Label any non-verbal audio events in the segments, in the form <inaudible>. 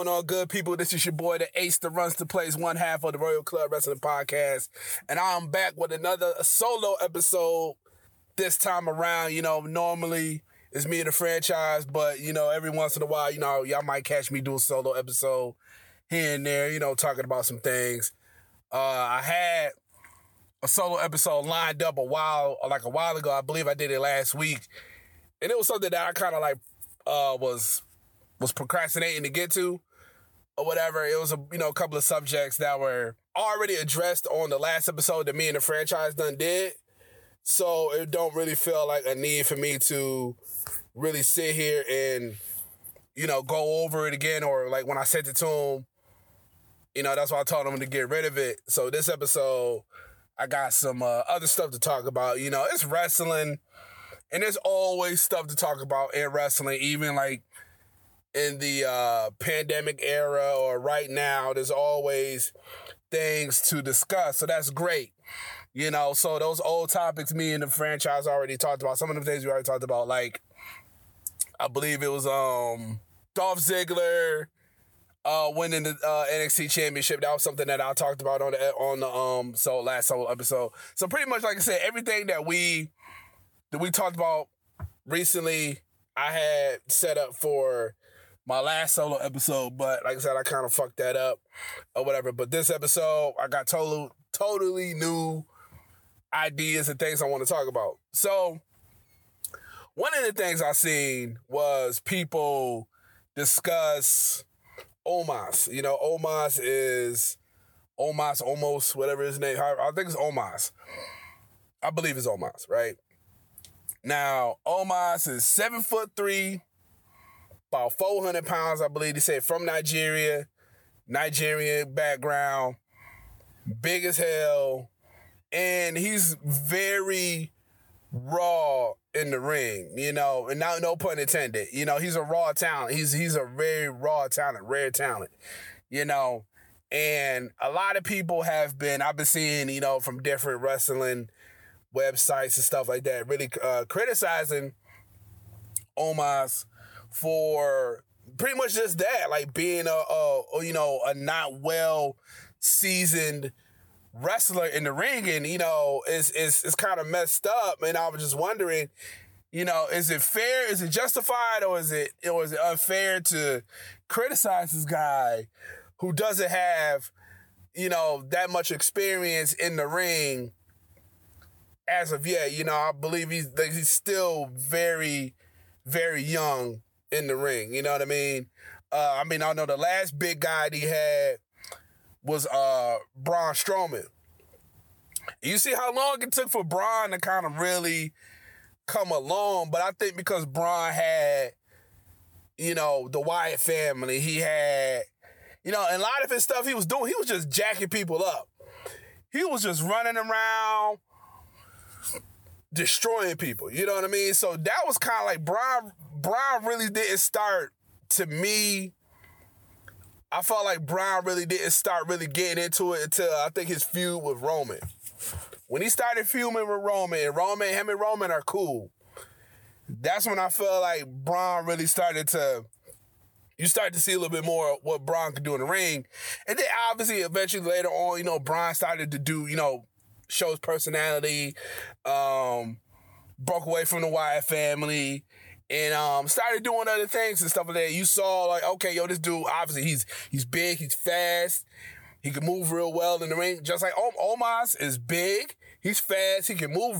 Going on, good people? This is your boy, the ace that runs the place, one half of the Royal Club Wrestling Podcast. And I'm back with another solo episode this time around. You know, normally it's me and the franchise, but, you know, every once in a while, you know, y'all might catch me do a solo episode here and there, you know, talking about some things. Uh, I had a solo episode lined up a while, like a while ago. I believe I did it last week. And it was something that I kind of like uh, was was procrastinating to get to or whatever. It was a you know a couple of subjects that were already addressed on the last episode that me and the franchise done did. So it don't really feel like a need for me to really sit here and you know go over it again or like when I sent it to him, you know that's why I told him to get rid of it. So this episode, I got some uh, other stuff to talk about. You know, it's wrestling, and there's always stuff to talk about in wrestling, even like in the uh, pandemic era or right now, there's always things to discuss. So that's great. You know, so those old topics me and the franchise already talked about. Some of the things we already talked about, like I believe it was um Dolph Ziggler uh winning the uh, NXT championship. That was something that I talked about on the on the um so last solo episode. So pretty much like I said, everything that we that we talked about recently, I had set up for my last solo episode, but like I said, I kind of fucked that up or whatever. But this episode, I got total, totally new ideas and things I want to talk about. So, one of the things I seen was people discuss Omos. You know, Omos is Omos, almost whatever his name. I think it's Omos. I believe it's Omos, right? Now, Omos is seven foot three, about 400 pounds, I believe he said, from Nigeria, Nigerian background, big as hell, and he's very raw in the ring, you know, and now no pun intended. You know, he's a raw talent. He's he's a very raw talent, rare talent, you know. And a lot of people have been, I've been seeing, you know, from different wrestling websites and stuff like that, really uh, criticizing Omos for pretty much just that, like being a, a, you know a not well seasoned wrestler in the ring, and you know it's it's it's kind of messed up. And I was just wondering, you know, is it fair? Is it justified, or is it or is it unfair to criticize this guy who doesn't have you know that much experience in the ring? As of yet, you know, I believe he's he's still very, very young in the ring. You know what I mean? Uh, I mean, I know the last big guy he had was uh, Braun Strowman. You see how long it took for Braun to kind of really come along, but I think because Braun had, you know, the Wyatt family, he had, you know, and a lot of his stuff he was doing, he was just jacking people up. He was just running around, destroying people. You know what I mean? So that was kind of like Brian. Braun really didn't start to me. I felt like Braun really didn't start really getting into it until I think his feud with Roman. When he started feuding with Roman, and Roman, him and Roman are cool. That's when I felt like Braun really started to. You start to see a little bit more what Braun could do in the ring, and then obviously, eventually later on, you know, Braun started to do, you know, show his personality, um, broke away from the Wyatt family, and um, started doing other things and stuff like that. You saw like, okay, yo, this dude obviously he's he's big, he's fast, he can move real well in the ring. Just like Omos is big, he's fast, he can move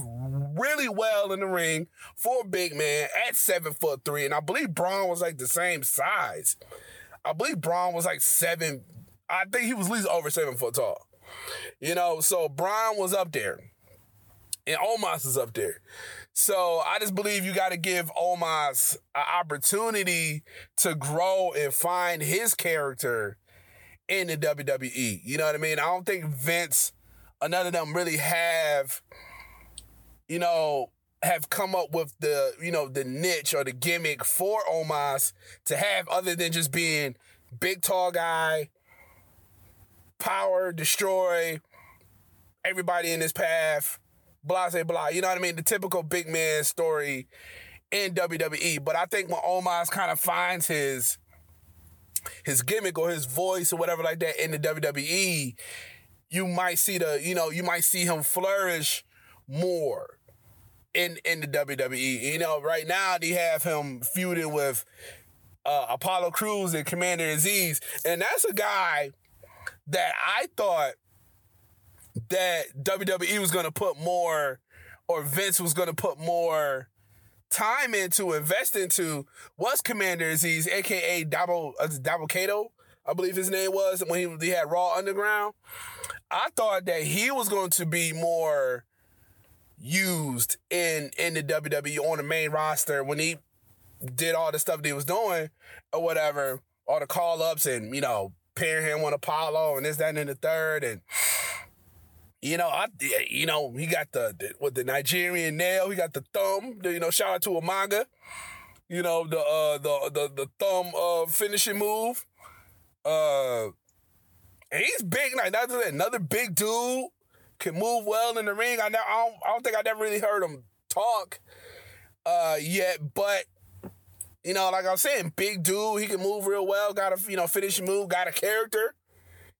really well in the ring for a big man at seven foot three. And I believe Braun was like the same size. I believe Braun was like seven. I think he was at least over seven foot tall. You know, so Braun was up there. And Omos is up there. So I just believe you got to give Omos an opportunity to grow and find his character in the WWE. You know what I mean? I don't think Vince, none of them really have, you know, have come up with the, you know, the niche or the gimmick for Omos to have other than just being big tall guy, power, destroy everybody in his path, blah, say blah. You know what I mean? The typical big man story in WWE. But I think when Omos kind of finds his his gimmick or his voice or whatever like that in the WWE, you might see the, you know, you might see him flourish more in in the WWE. You know, right now they have him feuding with uh, Apollo Crews and Commander Azeez, and that's a guy that I thought that WWE was going to put more, or Vince was going to put more time into, invest into, was Commander Azeez, aka Double uh, Dabba-Kato, I believe his name was when he, he had Raw Underground. I thought that he was going to be more used in in the WWE on the main roster when he did all the stuff that he was doing or whatever, all the call ups and you know pairing him with Apollo and this that and the third and you know I you know he got the, the with the Nigerian nail he got the thumb the, you know shout out to Umaga you know the uh the the the thumb uh finishing move uh he's big like that's another big dude can move well in the ring. I, never, I, don't, I don't think I never really heard him talk uh, yet, but you know, like I was saying, big dude, he can move real well. Got a you know finishing move, got a character.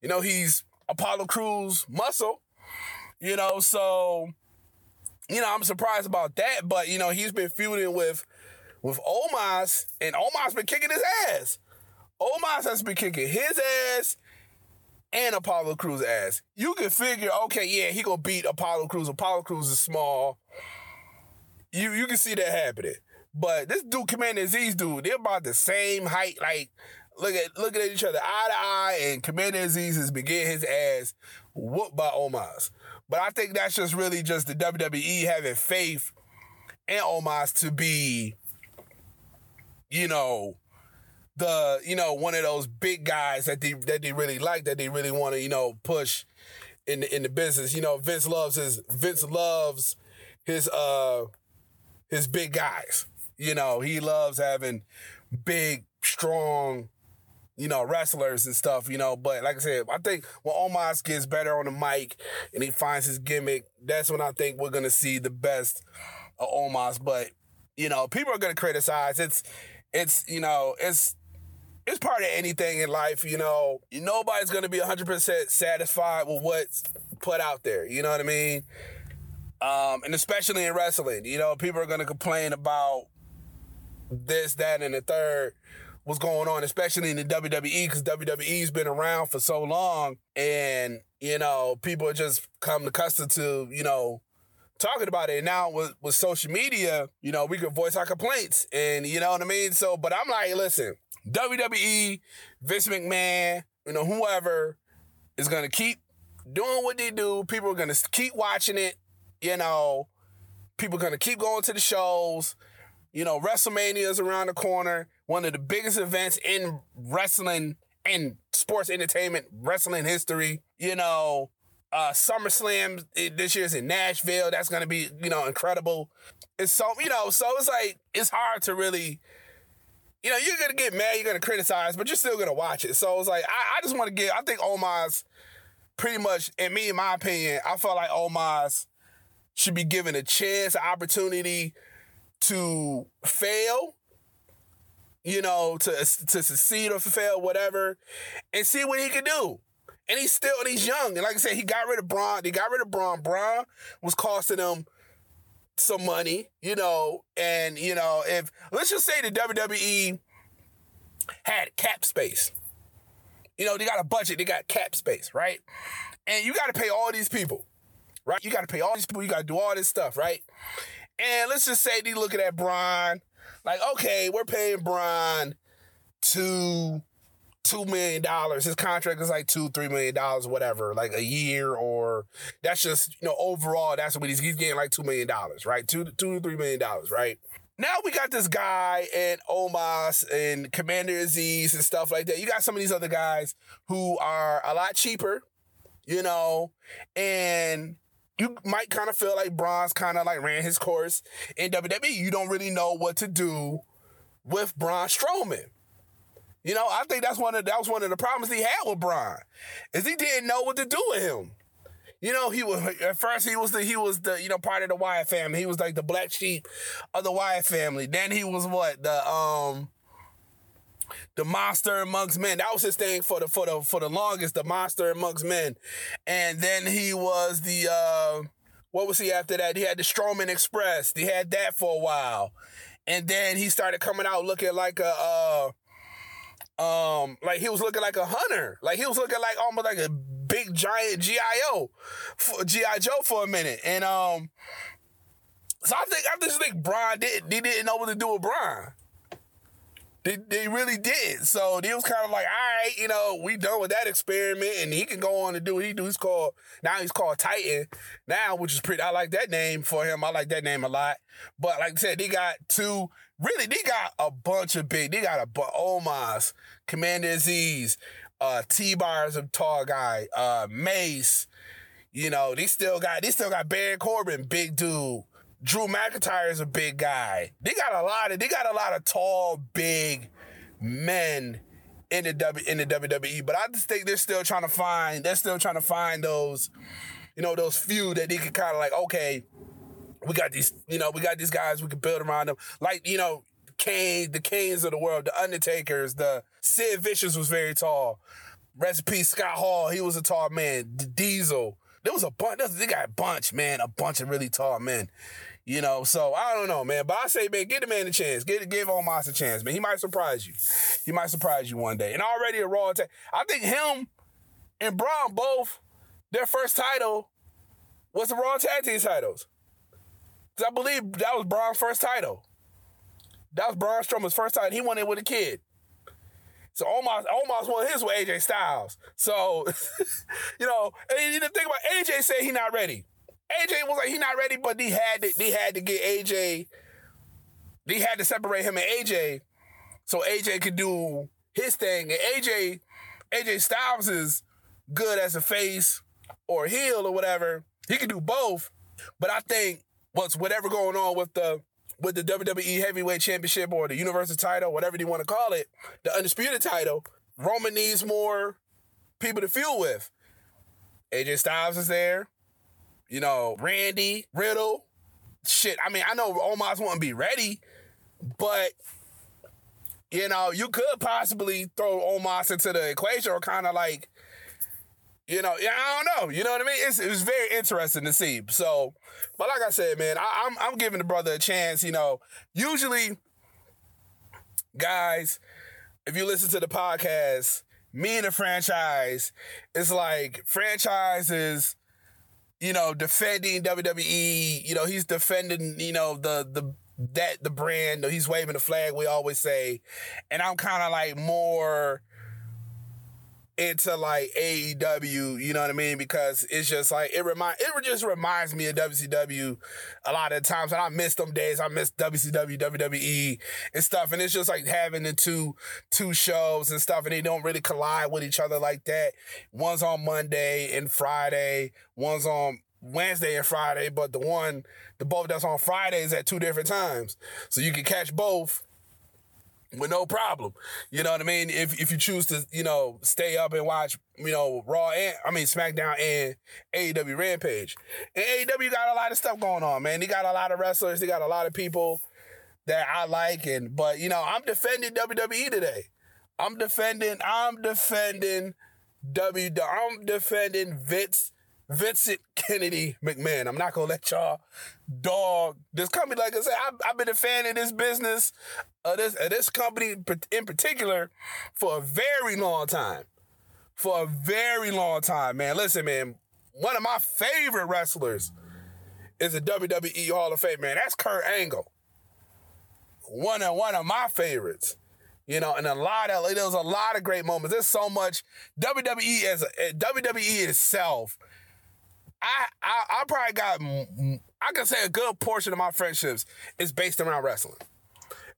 You know, he's Apollo Crews muscle. You know, so you know I'm surprised about that, but you know he's been feuding with with Omos, and Omos been kicking his ass. Omos has been kicking his ass and Apollo Crews ass. You can figure, okay, yeah, he gonna beat Apollo Crews. Apollo Crews is small. You you can see that happening. But this dude, Commander Azeez dude, they're about the same height. Like, look at looking at each other eye to eye, and Commander Azeez has been getting his ass whooped by Omos. But I think that's just really just the WWE having faith in Omos to be, you know, the you know one of those big guys that they that they really like that they really want to you know push in the, in the business. You know, Vince loves his Vince loves his uh his big guys. You know, he loves having big, strong, you know, wrestlers and stuff, you know. But like I said, I think when Omos gets better on the mic and he finds his gimmick, that's when I think we're gonna see the best of Omos. But, you know, people are gonna criticize. It's it's, you know, it's it's part of anything in life, you know. Nobody's gonna be 100% satisfied with what's put out there. You know what I mean? Um, and especially in wrestling, you know, people are gonna complain about this, that, and the third. was going on, especially in the WWE, because WWE's been around for so long, and you know, people just come accustomed to, you know, talking about it. And now with, with social media, you know, we can voice our complaints and you know what I mean? So, but I'm like, listen, WWE, Vince McMahon, you know, whoever is to keep doing what they do. People are to keep watching it. You know, people are to keep going to the shows. You know, WrestleMania is around the corner. One of the biggest events in wrestling and sports entertainment, wrestling history. You know, uh, SummerSlam this year's in Nashville. That's going to be, you know, incredible. It's so, you know, so it's like, it's hard to really you know, you're gonna get mad, you're gonna criticize, but you're still gonna watch it. So it's like I, I just want to get. I think Omos, pretty much, in me, in my opinion, I felt like Omos should be given a chance, an opportunity to fail. You know, to to succeed or fail, whatever, and see what he can do. And he's still and he's young. And like I said, he got rid of Braun. They got rid of Braun. Braun was costing them some money, you know, and you know, if let's just say the WWE had cap space. You know, they got a budget, they got cap space, right? And you got to pay all these people, right? You got to pay all these people, you got to do all this stuff, right? And let's just say they looking at Braun, like, okay, we're paying Braun two two million dollars. His contract is like two, three million dollars, whatever, like a year, or that's just you know overall. That's what he's he's getting like two million dollars, right? Two, two to three million dollars, right? Now we got this guy and Omos and Commander Azeez and stuff like that. You got some of these other guys who are a lot cheaper, you know, and you might kind of feel like Braun's kind of like ran his course in WWE. You don't really know what to do with Braun Strowman. You know, I think that's one of that was one of the problems he had with Braun, is he didn't know what to do with him. You know, he was at first he was the he was the you know part of the Wyatt family. He was like the black sheep of the Wyatt family. Then he was what the um the monster amongst men. That was his thing for the for the for the longest, the monster amongst men. And then he was the uh what was he after that? He had the Strowman Express. He had that for a while. And then he started coming out looking like a uh um like he was looking like a hunter. Like he was looking like almost like a big giant GIO GI Joe for a minute. And um so I think I just think Braun did he didn't know what to do with Braun. They, they really did. So they was kind of like, all right, you know, we done with that experiment, and he can go on to do what he do. He's called now he's called Titan now, which is pretty. I like that name for him. I like that name a lot. But like I said, they got two. Really, they got a bunch of big. They got a bu- Omos, Commander Azeez, uh, T Bar is a tall guy, uh, Mace. You know, they still got they still got Baron Corbin, big dude. Drew McIntyre is a big guy. They got a lot of they got a lot of tall, big men in the W in the WWE. But I just think they're still trying to find they're still trying to find those, you know, those few that they can kind of like, okay, we got these, you know, we got these guys we can build around them. Like, you know, Kane, the Kanes of the world, the Undertakers, the Sid Vicious was very tall. Recipe Scott Hall, he was a tall man. The Diesel. There was a bunch, they got a bunch, man, a bunch of really tall men. You know, so I don't know, man. But I say, man, give the man a chance. Give give Omos a chance, man. He might surprise you. He might surprise you one day. And already a Raw attack. I think him and Braun both, their first title was the Raw Tag Team titles. Because I believe that was Braun's first title. That was Braun Strowman's first title. He won it with a kid. So Omos, Omos won his with AJ Styles. So, <laughs> you know, and the thing about AJ said he not ready. AJ was like he not ready, but they had to he had to get AJ. They had to separate him and AJ, so AJ could do his thing. And AJ, AJ Styles is good as a face or heel or whatever. He can do both, but I think what's whatever going on with the with the WWE Heavyweight Championship or the Universal title, whatever you want to call it, the undisputed title, Roman needs more people to fuel with. AJ Styles is there. You know, Randy, Riddle. Shit, I mean, I know Omos won't be ready, but you know, you could possibly throw Omos into the equation or kind of like, you know, yeah, I don't know. You know what I mean? It's, it was very interesting to see. So, but like I said, man, I, I'm I'm giving the brother a chance. You know, usually, guys, if you listen to the podcast, me and the franchise, it's like franchises you know, defending WWE. You know, he's defending, you know, the the that the brand. He's waving the flag. We always say, and I'm kind of like more into like AEW, you know what I mean? Because it's just like it remind it just reminds me of WCW a lot of times, and I miss them days. I miss WCW, WWE, and stuff. And it's just like having the two two shows and stuff, and they don't really collide with each other like that. One's on Monday and Friday. One's on Wednesday and Friday, but the one, the both that's on Fridays at two different times, so you can catch both with no problem. You know what I mean? If if you choose to, you know, stay up and watch, you know, Raw and I mean SmackDown and AEW Rampage. And AEW got a lot of stuff going on, man. They got a lot of wrestlers, they got a lot of people that I like and but you know, I'm defending WWE today. I'm defending I'm defending W I'm defending Vince Vincent Kennedy McMahon. I'm not gonna let y'all dog this company. Like I said, I've, I've been a fan of this business, of this of this company in particular, for a very long time. For a very long time, man. Listen, man. One of my favorite wrestlers is a WWE Hall of Fame man. That's Kurt Angle. One of one of my favorites. You know, and a lot of there was a lot of great moments. There's so much WWE as a, eh, WWE itself I, I I probably got I can say a good portion of my friendships is based around wrestling,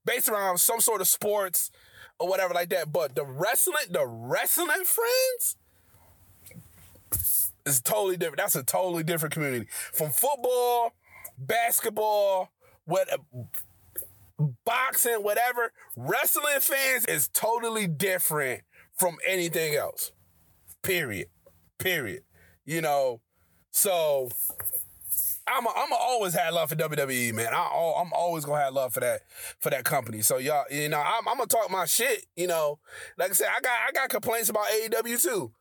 based around some sort of sports or whatever like that. But the wrestling, the wrestling friends is totally different. That's a totally different community from football, basketball, what boxing, whatever. Wrestling fans is totally different from anything else. Period. Period. You know, so I'm a, I'm a always had love for WWE, man. I, I'm always gonna have love for that for that company. So y'all, you know, I'm, I'm gonna talk my shit. You know, like I said, I got I got complaints about AEW too,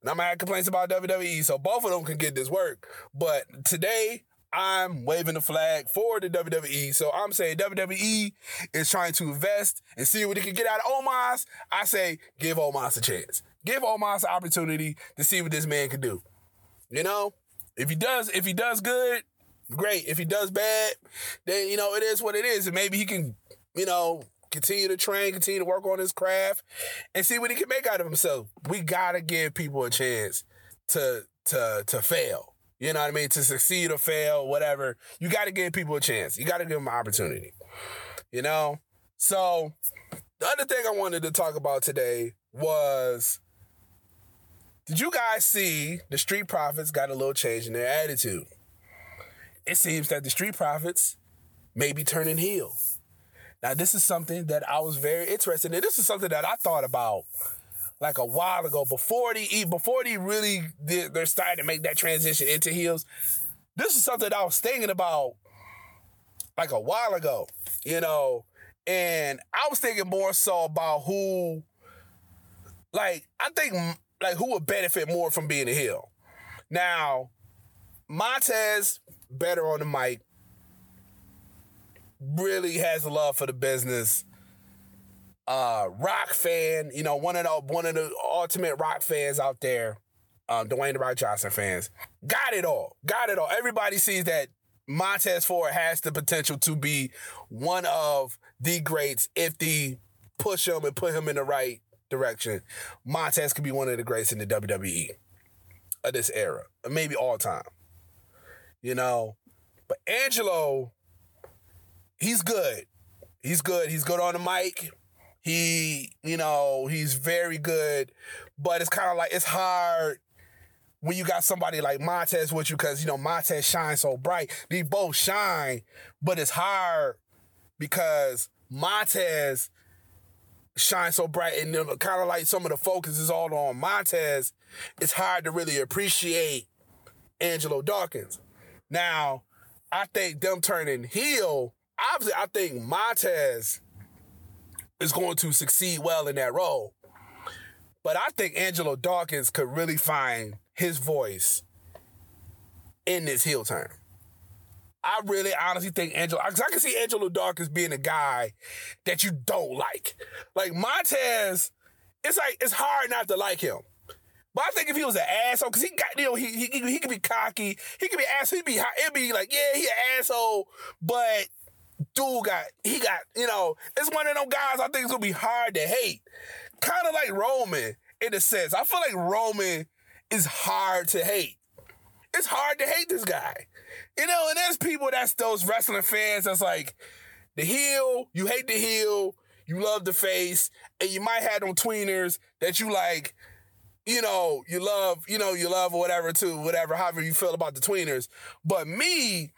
and I'm gonna have complaints about WWE. So both of them can get this work. But today, I'm waving the flag for the WWE. So I'm saying WWE is trying to invest and see what they can get out of Omos. I say give Omos a chance. Give Omos an opportunity to see what this man can do. You know, if he does, if he does good, great. If he does bad, then you know it is what it is, and maybe he can, you know, continue to train, continue to work on his craft, and see what he can make out of himself. We gotta give people a chance to to to fail. You know what I mean? To succeed or fail, whatever. You got to give people a chance. You got to give them an opportunity. You know? So, the other thing I wanted to talk about today was did you guys see the Street Profits got a little change in their attitude? It seems that the Street Profits may be turning heel. Now, this is something that I was very interested in. This is something that I thought about like a while ago before they before they really did, they're starting to make that transition into heels. This is something I was thinking about like a while ago, you know, and I was thinking more so about who, like I think like who would benefit more from being a heel. Now, Montez better on the mic, really has a love for the business uh, rock fan, you know, one of the one of the ultimate rock fans out there, um, Dwayne the Rock Johnson fans, got it all, got it all. Everybody sees that Montez Ford has the potential to be one of the greats if they push him and put him in the right direction. Montez could be one of the greats in the WWE of this era, maybe all time. You know, but Angelo, he's good. He's good. He's good on the mic. He, you know, he's very good, but it's kind of like it's hard when you got somebody like Montez with you because you know Montez shines so bright. They both shine, but it's hard because Montez shines so bright and kind of like some of the focus is all on Montez. It's hard to really appreciate Angelo Dawkins. Now, I think them turning heel. Obviously, I think Montez is going to succeed well in that role. But I think Angelo Dawkins could really find his voice in this heel turn. I really honestly think Angelo, because I can see Angelo Dawkins being a guy that you don't like. Like Montez, it's like, it's hard not to like him. But I think if he was an asshole, because he got, you know, he, he, he could be cocky, he could be ass, he'd be, it'd be like, yeah, he an asshole, but dude got he got you know it's one of them guys I think it's gonna be hard to hate, kind of like Roman in a sense. I feel like Roman is hard to hate. It's hard to hate this guy, you know. And there's people that's those wrestling fans that's like the heel, you hate the heel, you love the face, and you might have them tweeners that you like you know, you love, you know, you love or whatever too, whatever, however you feel about the tweeners. But me,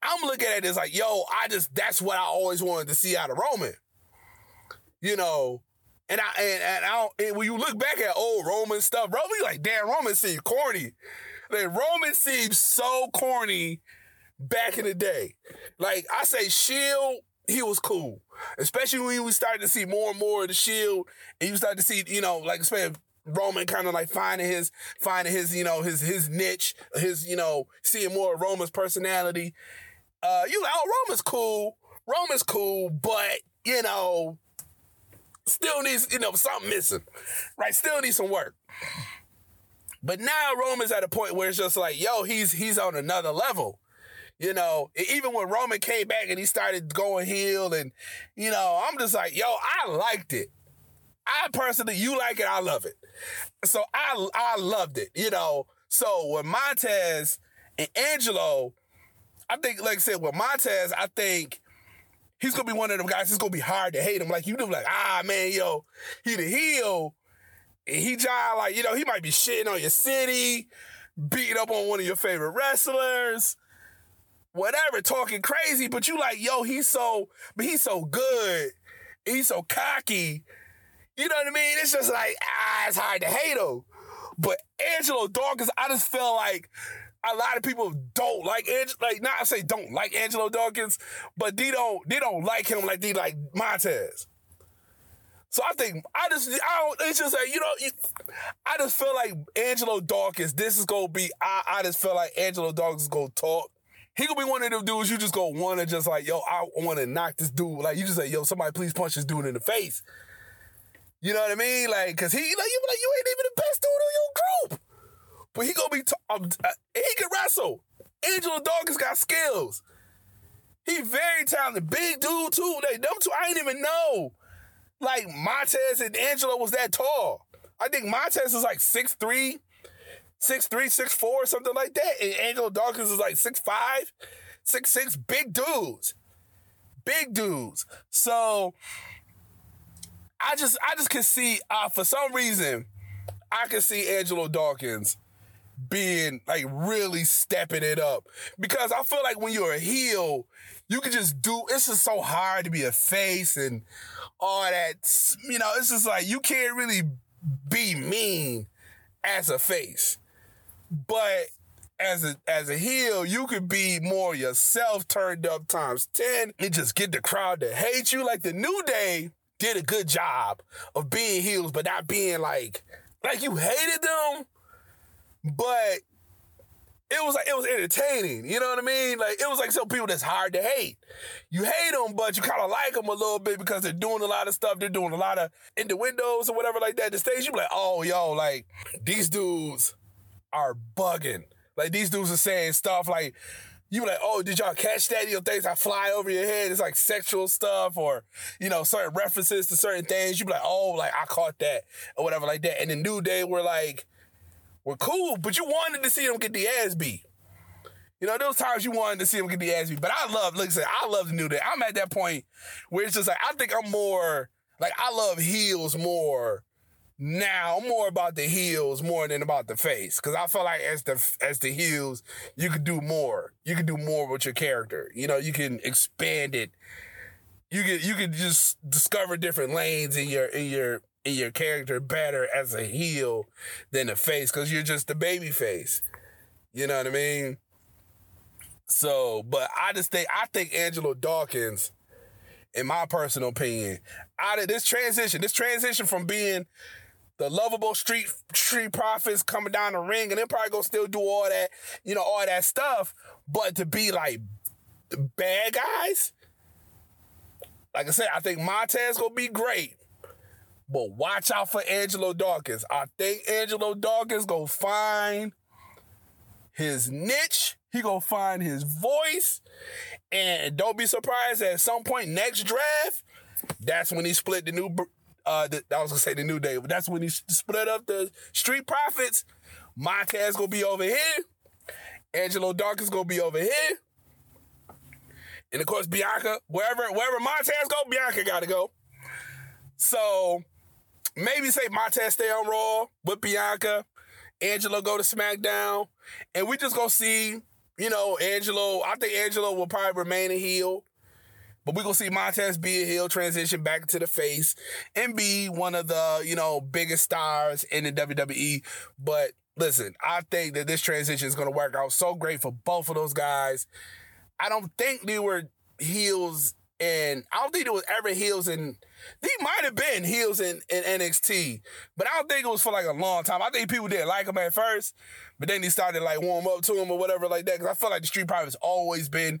I'm looking at it as like, yo, I just that's what I always wanted to see out of Roman. You know, and I and, and I and when you look back at old Roman stuff, Roman like, damn, Roman seems corny. Like Roman seems so corny back in the day. Like I say, Shield, he was cool, especially when we started to see more and more of the Shield, and you started to see, you know, like especially Roman kind of like finding his finding his you know his his niche, his you know seeing more of Roman's personality, uh, you like, oh, Roman's cool. Roman's cool, but you know, still needs, you know, something missing. Right? Still needs some work. But now Roman's at a point where it's just like, yo, he's he's on another level. You know, even when Roman came back and he started going heel, and you know, I'm just like, yo, I liked it. I personally, you like it, I love it. So I I loved it. You know, so with Montez and Angelo I think, like I said, with Montez, I think he's gonna be one of them guys. It's gonna be hard to hate him. Like you do, like ah man, yo, he the heel, and he try like you know he might be shitting on your city, beating up on one of your favorite wrestlers, whatever, talking crazy. But you like yo, he's so, but he's so good, he's so cocky. You know what I mean? It's just like ah, it's hard to hate him. But Angelo Dawkins, I just feel like a lot of people don't like Ang- like not I say don't like Angelo Dawkins, but they don't they don't like him like they like Montez. So I think I just I don't. It's just like you know, you, I just feel like Angelo Dawkins. This is gonna be. I, I just feel like Angelo Dawkins is gonna talk. He gonna be one of them dudes you just go want to just like yo. I want to knock this dude. Like you just say yo, somebody please punch this dude in the face. You know what I mean? Like, cause he like you like you ain't even the best dude on your group, but he gonna be. T- um, uh, he can wrestle. Angelo Dawkins got skills. He very talented, big dude too. Like them two, I didn't even know like Montez and Angelo was that tall. I think Montez is like 6'3, 6'3, 6'4, something like that. And Angelo Dawkins is like 6'5, 6'6, big dudes. Big dudes. So I just I just can see uh, for some reason I can see Angelo Dawkins being like really stepping it up because I feel like when you're a heel, you can just do. It's just so hard to be a face and all that. You know, it's just like you can't really be mean as a face, but as a as a heel, you could be more yourself, turned up times ten, and just get the crowd to hate you. Like the New Day did a good job of being heels, but not being like like you hated them, but it was like it was entertaining. You know what I mean? Like it was like some people that's hard to hate. You hate them, but you kind of like them a little bit because they're doing a lot of stuff. They're doing a lot of in the windows or whatever like that. The stage, you be like, oh yo, like these dudes are bugging. Like these dudes are saying stuff like. You be like, oh, did y'all catch that? You know, things that fly over your head. It's like sexual stuff or, you know, certain references to certain things. You be like, oh, like I caught that or whatever like that. And the New Day were like, were cool, but you wanted to see them get the ass beat. You know, those times you wanted to see them get the ass beat. But I love, like I said, I love the New Day. I'm at that point where it's just like, I think I'm more, like, I love heels more now. More about the heels more than about the face. Cause I feel like as the, as the heels, you could do more. You can do more with your character. You know, you can expand it. You can, you can just discover different lanes in your, in your, in your character better as a heel than a face because you're just a baby face. You know what I mean? So, but I just think I think Angelo Dawkins, in my personal opinion, out of this transition, this transition from being the lovable street street profits coming down the ring, and then probably gonna still do all that, you know, all that stuff, but to be like bad guys. Like I said, I think Montez gonna be great. But watch out for Angelo Dawkins. I think Angelo Dawkins gonna find his niche. He gonna find his voice. And don't be surprised at some point next draft, that's when he split the new uh the, I was gonna say the new day, but that's when he split up the street profits. Montez gonna be over here. Angelo Dawkins gonna be over here. And of course, Bianca, wherever wherever Montez go, Bianca gotta go. So maybe say Montez stay on Raw with Bianca, Angelo go to SmackDown, and we just gonna see, you know, Angelo. I think Angelo will probably remain a heel, but we gonna see Montez be a heel, transition back to the face, and be one of the you know biggest stars in the WWE. But listen, I think that this transition is gonna work out so great for both of those guys. I don't think they were heels and I don't think it was ever heels in. He might have been heels in, in NXT, but I don't think it was for like a long time. I think people didn't like him at first, but then he started like warm up to him or whatever like that. Because I feel like the Street Profits always been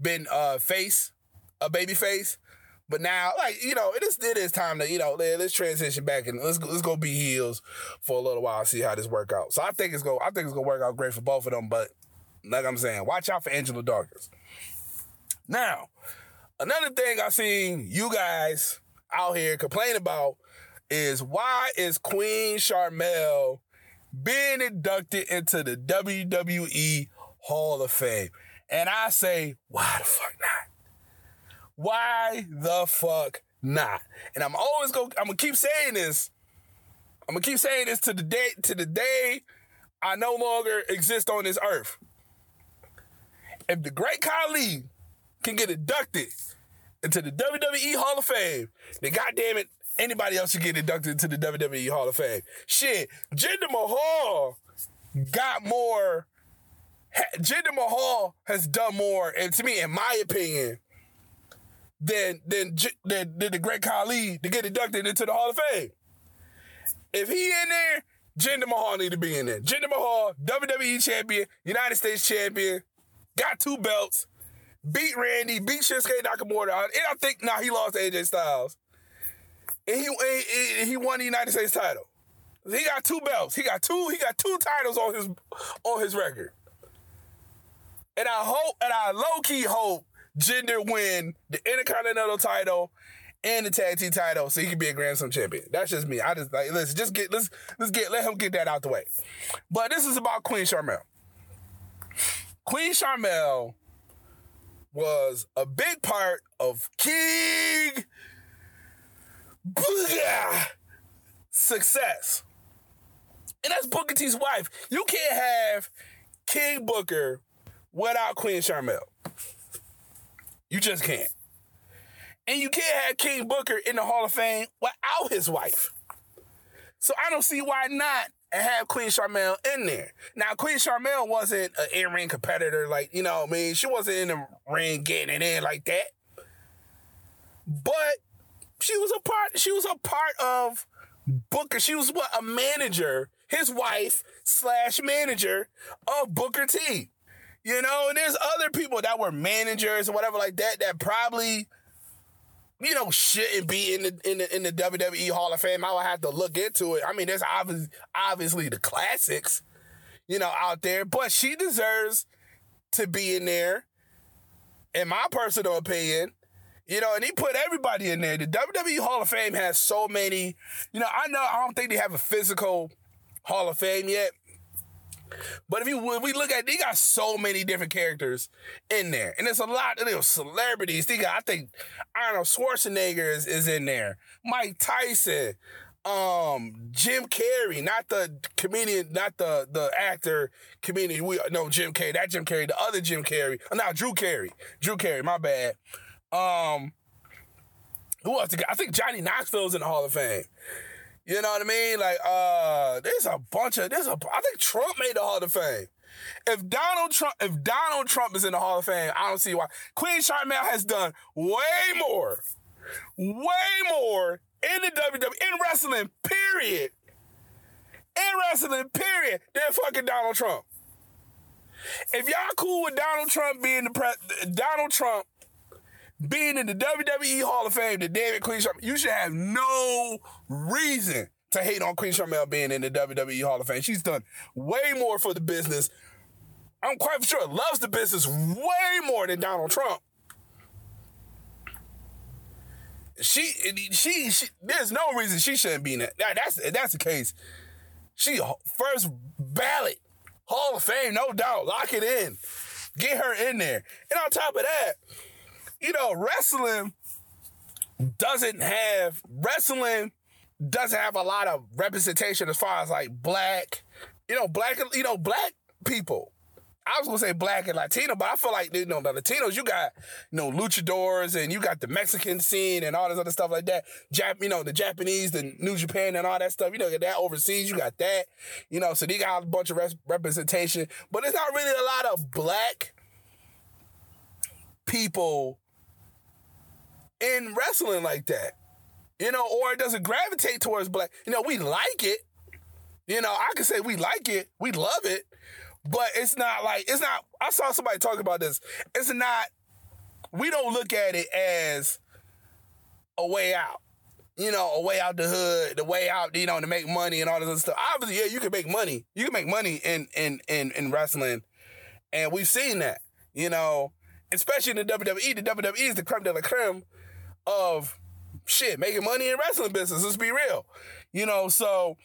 been uh face, a baby face. But now, like you know, it is it is time to you know let's transition back and let's let's go be heels for a little while, see how this work out. So I think it's go I think it's gonna work out great for both of them. But like I'm saying, watch out for Angelo Dawkins. Now, Another thing I seen you guys out here complain about is why is Queen Sharmell being inducted into the WWE Hall of Fame? And I say, why the fuck not? Why the fuck not? And I'm always going I'm gonna keep saying this. I'm gonna keep saying this to the day to the day I no longer exist on this earth. If the great Khali can get inducted into the WWE Hall of Fame, then goddamn it, anybody else should get inducted into the WWE Hall of Fame. Shit, Jinder Mahal got more Jinder Mahal has done more, and to me, in my opinion, than than than, than the great Khali to get inducted into the Hall of Fame. If he in there, Jinder Mahal need to be in there. Jinder Mahal, WWE champion, United States champion, got two belts, beat Randy, beat Shinsuke Nakamura, and I think now nah, he lost to AJ Styles, and he, and he won the United States title. He got two belts. He got two. He got two titles on his on his record. And I hope, and I low key hope Jinder win the Intercontinental title and the tag team title so he can be a Grand Slam champion. That's just me. I just like let's just get let's let's get let him get that out the way. But this is about Queen Sharmell. Queen Sharmell was a big part of King Booker success. And that's Booker T's wife. You can't have King Booker without Queen Sharmell. You just can't. And you can't have King Booker in the Hall of Fame without his wife. So I don't see why not have Queen Sharmell in there. Now, Queen Sharmell wasn't an in-ring competitor, like, you know what I mean? She wasn't in the ring getting it in like that. But she was a part, she was a part of Booker. She was what? A manager, his wife slash manager of Booker T. You know, and there's other people that were managers or whatever like that that probably you know, shouldn't be in the in the in the WWE Hall of Fame. I would have to look into it. I mean, there's obviously obviously the classics, you know, out there, but she deserves to be in there. In my personal opinion, you know, and he put everybody in there. The WWE Hall of Fame has so many. You know, I know I don't think they have a physical Hall of Fame yet, but if you when we look at, they got so many different characters in there, and there's a lot of little celebrities. They got, I think, Arnold Schwarzenegger is, is in there, Mike Tyson, um, Jim Carrey, not the comedian, not the the actor comedian. We no Jim Carrey, that Jim Carrey, the other Jim Carrey. Oh, now Drew Carey, Drew Carey. My bad. Um, who else? I think Johnny Knoxville's in the Hall of Fame. You know what I mean? Like, uh, there's a bunch of there's a I think Trump made the Hall of Fame. If Donald Trump, if Donald Trump is in the Hall of Fame, I don't see why. Queen Sharmell has done way more, way more in the WWE, in wrestling, period. In wrestling, period, than fucking Donald Trump. If y'all cool with Donald Trump being the pre- Donald Trump being in the WWE Hall of Fame, the David Queen Sharmell, you should have no reason to hate on Queen Sharmell being in the WWE Hall of Fame. She's done way more for the business. I'm quite sure loves the business way more than Donald Trump. She, she, she, there's no reason she shouldn't be in that. That's that's the case. She first ballot Hall of Fame, no doubt. Lock it in. Get her in there. And on top of that, you know, wrestling doesn't have wrestling doesn't have a lot of representation as far as like black, you know, black, you know, black people. I was gonna say black and Latino, but I feel like you know the Latinos. You got you know luchadors, and you got the Mexican scene, and all this other stuff like that. Jap, you know the Japanese, the New Japan, and all that stuff. You know, that overseas. You got that. You know, so they got a bunch of res- representation, but it's not really a lot of black people in wrestling like that. You know, or it doesn't gravitate towards black. You know, we like it. You know, I can say we like it, we love it, but it's not like it's not. I saw somebody talk about this. It's not. We don't look at it as a way out. You know, a way out the hood, the way out, you know, to make money and all this other stuff. Obviously, yeah, you can make money. You can make money in in in in wrestling, and we've seen that. You know, especially in the WWE. The WWE is the creme de la creme of shit, making money in wrestling business. Let's be real. You know, so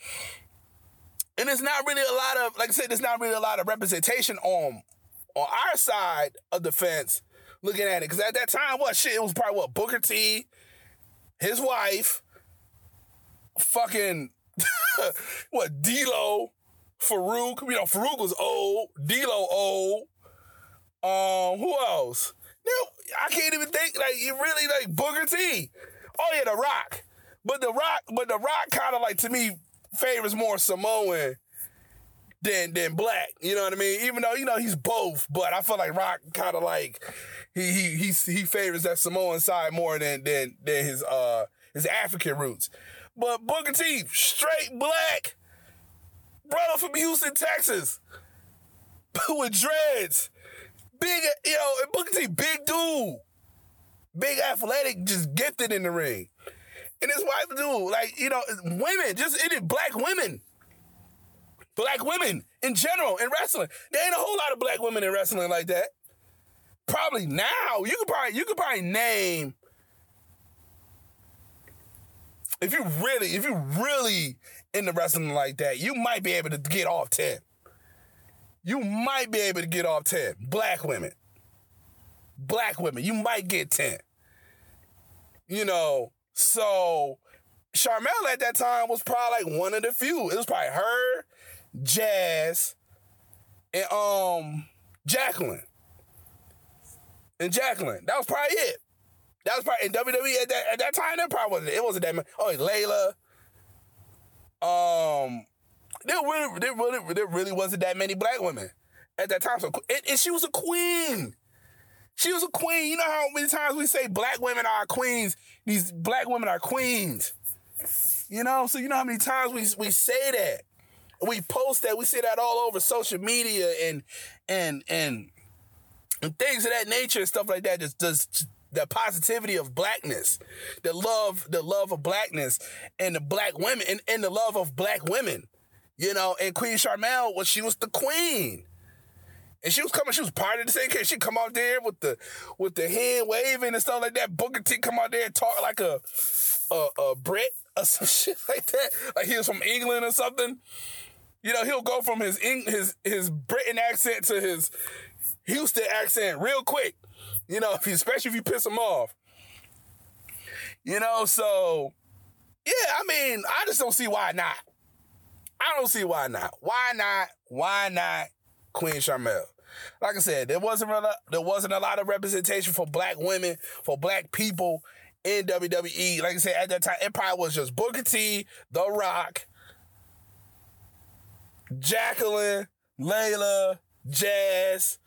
and it's not really a lot of, like I said, there's not really a lot of representation on on our side of the fence looking at it. Cause at that time, what shit, it was probably what, Booker T, his wife, fucking <laughs> what, D'Lo, Faarooq, you know, Faarooq was old, D'Lo old. Um, who else? I can't even think like you really like Booker T. Oh yeah, The Rock. But The Rock, but The Rock kind of like to me favors more Samoan than than black. You know what I mean? Even though you know he's both, but I feel like Rock kind of like he he he he favors that Samoan side more than than than his uh his African roots. But Booker T, straight black, brother from Houston, Texas, <laughs> with dreads, big you know, and Booker T, big dude, big athletic, just gifted in the ring. And his wife, dude, like, you know, women, just is black women black women in general in wrestling. There ain't a whole lot of black women in wrestling like that. Probably now you could probably you could probably name if you really if you really into wrestling like that, you might be able to get off ten. You might be able to get off ten. Black women, black women, you might get ten. You know, so Sharmell at that time was probably like one of the few. It was probably her Jazz, and um Jacqueline. And Jacqueline. That was probably it. That was probably in WWE at that at that time. That probably wasn't it. wasn't that many. Oh, Layla. Um, there really, there really, there really wasn't that many black women at that time. So, and, and she was a queen. She was a queen. You know how many times we say black women are queens. These black women are queens. You know, so you know how many times we we say that we post that. We see that all over social media and and and, and things of that nature and stuff like that. Just just the positivity of blackness, the love, the love of blackness, and the black women, and, and the love of black women. You know, and Queen Sharmell was she was the queen. And she was coming, she was part of the same case. She come out there with the with the hand waving and stuff like that. Booker T come out there and talk like a a, a Brit or some <laughs> shit like that. Like he was from England or something. You know, he'll go from his his his Britain accent to his Houston accent real quick. You know, if you, especially if you piss him off. You know, so yeah, I mean, I just don't see why not. I don't see why not. Why not? Why not Queen Sharmell? Like I said, there wasn't a, there wasn't a lot of representation for black women, for black people in WWE. Like I said, at that time, it probably was just Booker T, The Rock, Jacqueline, Layla, Jazz.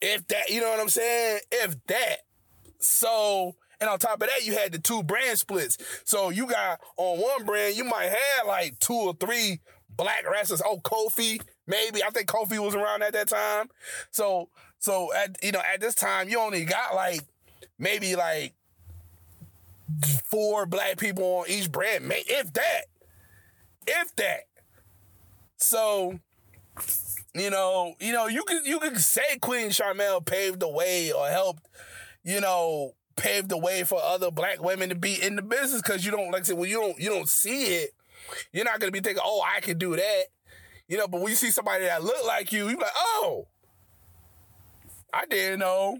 If that, you know what I'm saying? If that. So, and on top of that, you had the two brand splits. So you got on one brand, you might have like two or three black wrestlers. Oh, Kofi, maybe. I think Kofi was around at that time. So, so at you know, at this time, you only got like maybe like four black people on each brand, if that. If that. So, you know, you know, you could you could say Queen Sharmell paved the way or helped, you know, paved the way for other black women to be in the business because you don't like I said, well, you don't you don't see it, you're not gonna be thinking, oh, I can do that. You know, but when you see somebody that look like you, you're like, oh, I didn't know.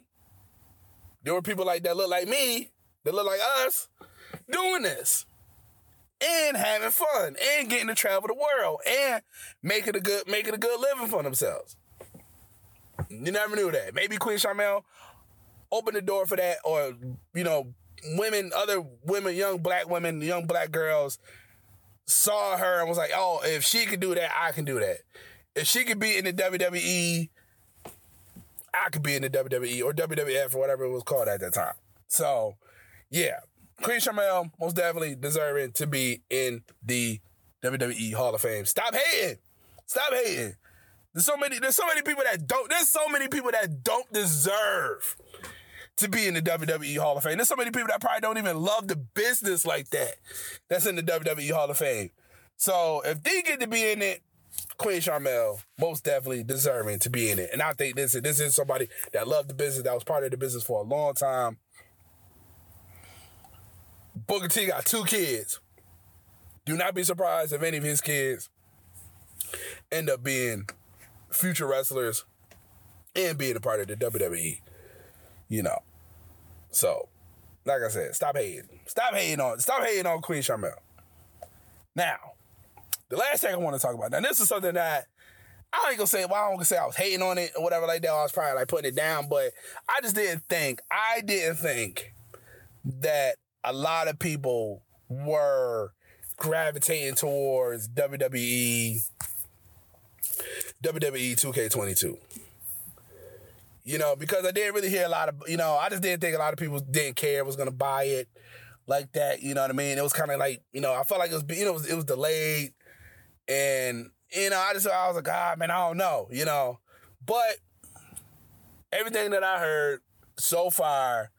There were people like that look like me, that look like us, doing this and having fun and getting to travel the world and making a good making a good living for themselves. You never knew that. Maybe Queen Sharmell opened the door for that, or you know, women, other women, young black women, young black girls saw her and was like, "Oh, if she can do that, I can do that. If she could be in the WWE, I could be in the WWE or WWF or whatever it was called at that time." So, yeah, Queen Sharmell most definitely deserving to be in the WWE Hall of Fame. Stop hating. Stop hating. There's so many. There's so many people that don't. There's so many people that don't deserve to be in the WWE Hall of Fame. There's so many people that probably don't even love the business like that. That's in the WWE Hall of Fame. So if they get to be in it, Queen Sharmell most definitely deserving to be in it. And I think this is this is somebody that loved the business, that was part of the business for a long time, Booker T got two kids. Do not be surprised if any of his kids end up being future wrestlers and being a part of the WWE. You know. So, like I said, stop hating. Stop hating on stop hating on Queen Sharmell. Now, the last thing I want to talk about. Now, this is something that I ain't gonna say. Well, I don't gonna say I was hating on it or whatever like that. I was probably like putting it down, but I just didn't think. I didn't think that a lot of people were gravitating towards WWE WWE 2K22. You know, because I didn't really hear a lot of, you know, I just didn't think a lot of people didn't care was gonna buy it like that. You know what I mean? It was kind of like, you know, I felt like it was, you know, it was, it was delayed, and you know, I just I was like, God, man, I don't know, you know, but everything that I heard so far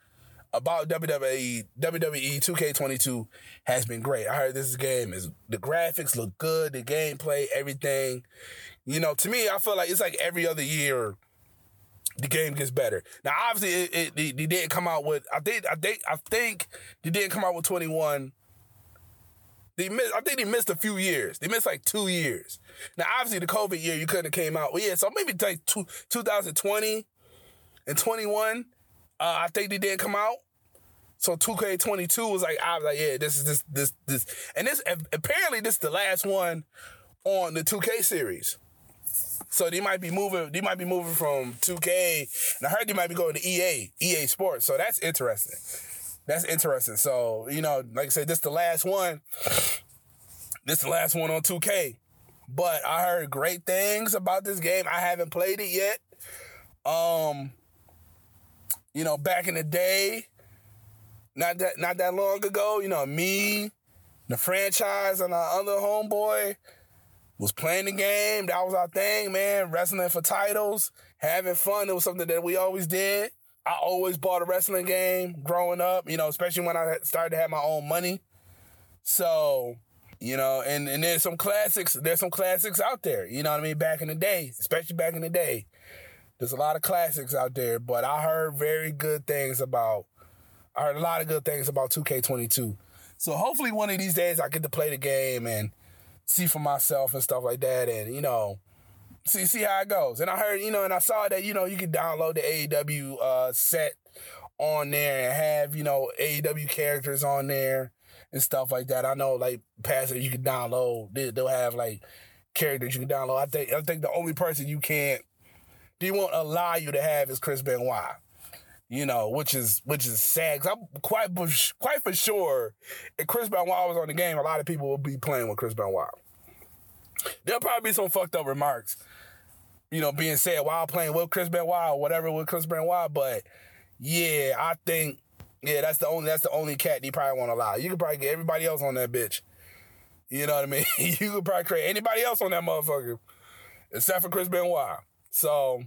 about WWE WWE 2K22 has been great. I heard this game is the graphics look good, the gameplay, everything. You know, to me, I feel like it's like every other year the game gets better. Now, obviously, it, it, it, it didn't come out with. I think. I think. I think they didn't come out with 21. They missed. I think they missed a few years. They missed like two years. Now, obviously, the COVID year you couldn't have came out. Well, yeah, so maybe like two, 2020 and 21. Uh, I think they didn't come out. So 2K22 was like, I was like, yeah, this is this this this, and this apparently this is the last one on the 2K series. So they might be moving. They might be moving from 2K, and I heard they might be going to EA, EA Sports. So that's interesting. That's interesting. So you know, like I said, this is the last one. This is the last one on 2K. But I heard great things about this game. I haven't played it yet. Um, you know, back in the day, not that not that long ago, you know, me, the franchise, and our other homeboy was playing the game. That was our thing, man. Wrestling for titles, having fun. It was something that we always did. I always bought a wrestling game growing up, you know, especially when I started to have my own money. So, you know, and, and there's some classics, there's some classics out there, you know what I mean, back in the day, especially back in the day. There's a lot of classics out there, but I heard very good things about I heard a lot of good things about 2K22. So hopefully one of these days I get to play the game and see for myself and stuff like that, and you know, see see how it goes. And I heard, you know, and I saw that you know you can download the AEW uh, set on there and have you know AEW characters on there and stuff like that. I know like past you can download, they, they'll have like characters you can download. I think I think the only person you can't they won't allow you to have is Chris Benoit you know, which is which is sad. Cause I'm quite quite for sure if Chris Benoit was on the game, a lot of people would be playing with Chris Benoit. There'll probably be some fucked up remarks, you know, being said while playing with Chris Benoit or whatever with Chris Benoit. But yeah, I think yeah, that's the only that's the only cat you probably won't allow. You could probably get everybody else on that bitch. You know what I mean? <laughs> you could probably create anybody else on that motherfucker, except for Chris Benoit. So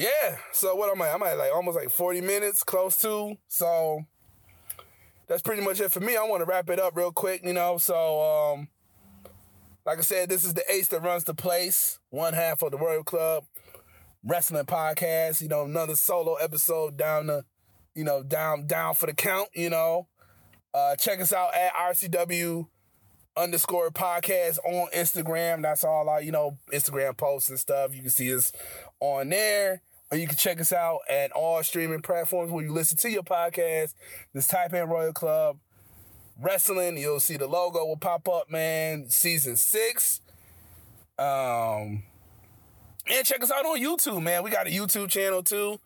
yeah. So what am I? I'm at like almost like 40 minutes, close to. So that's pretty much it for me. I want to wrap it up real quick, you know. So um like I said, this is the ace that runs the place, one half of the Royal Club Wrestling Podcast. You know, another solo episode down the, you know, down down for the count. You know, uh, check us out at RCW underscore podcast on Instagram. That's all our, you know, Instagram posts and stuff. You can see us on there. Or you can check us out at all streaming platforms where you listen to your podcast. Just type in Royal Club Wrestling. You'll see the logo will pop up, man. Season six. Um, and check us out on YouTube, man. We got a YouTube channel too.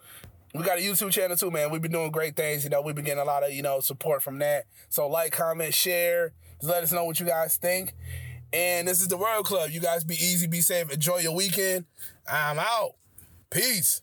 We got a YouTube channel too, man. We've been doing great things. You know, we've been getting a lot of, you know, support from that. So like, comment, share. Just let us know what you guys think. And this is the Royal Club. You guys be easy, be safe, enjoy your weekend. I'm out. Peace.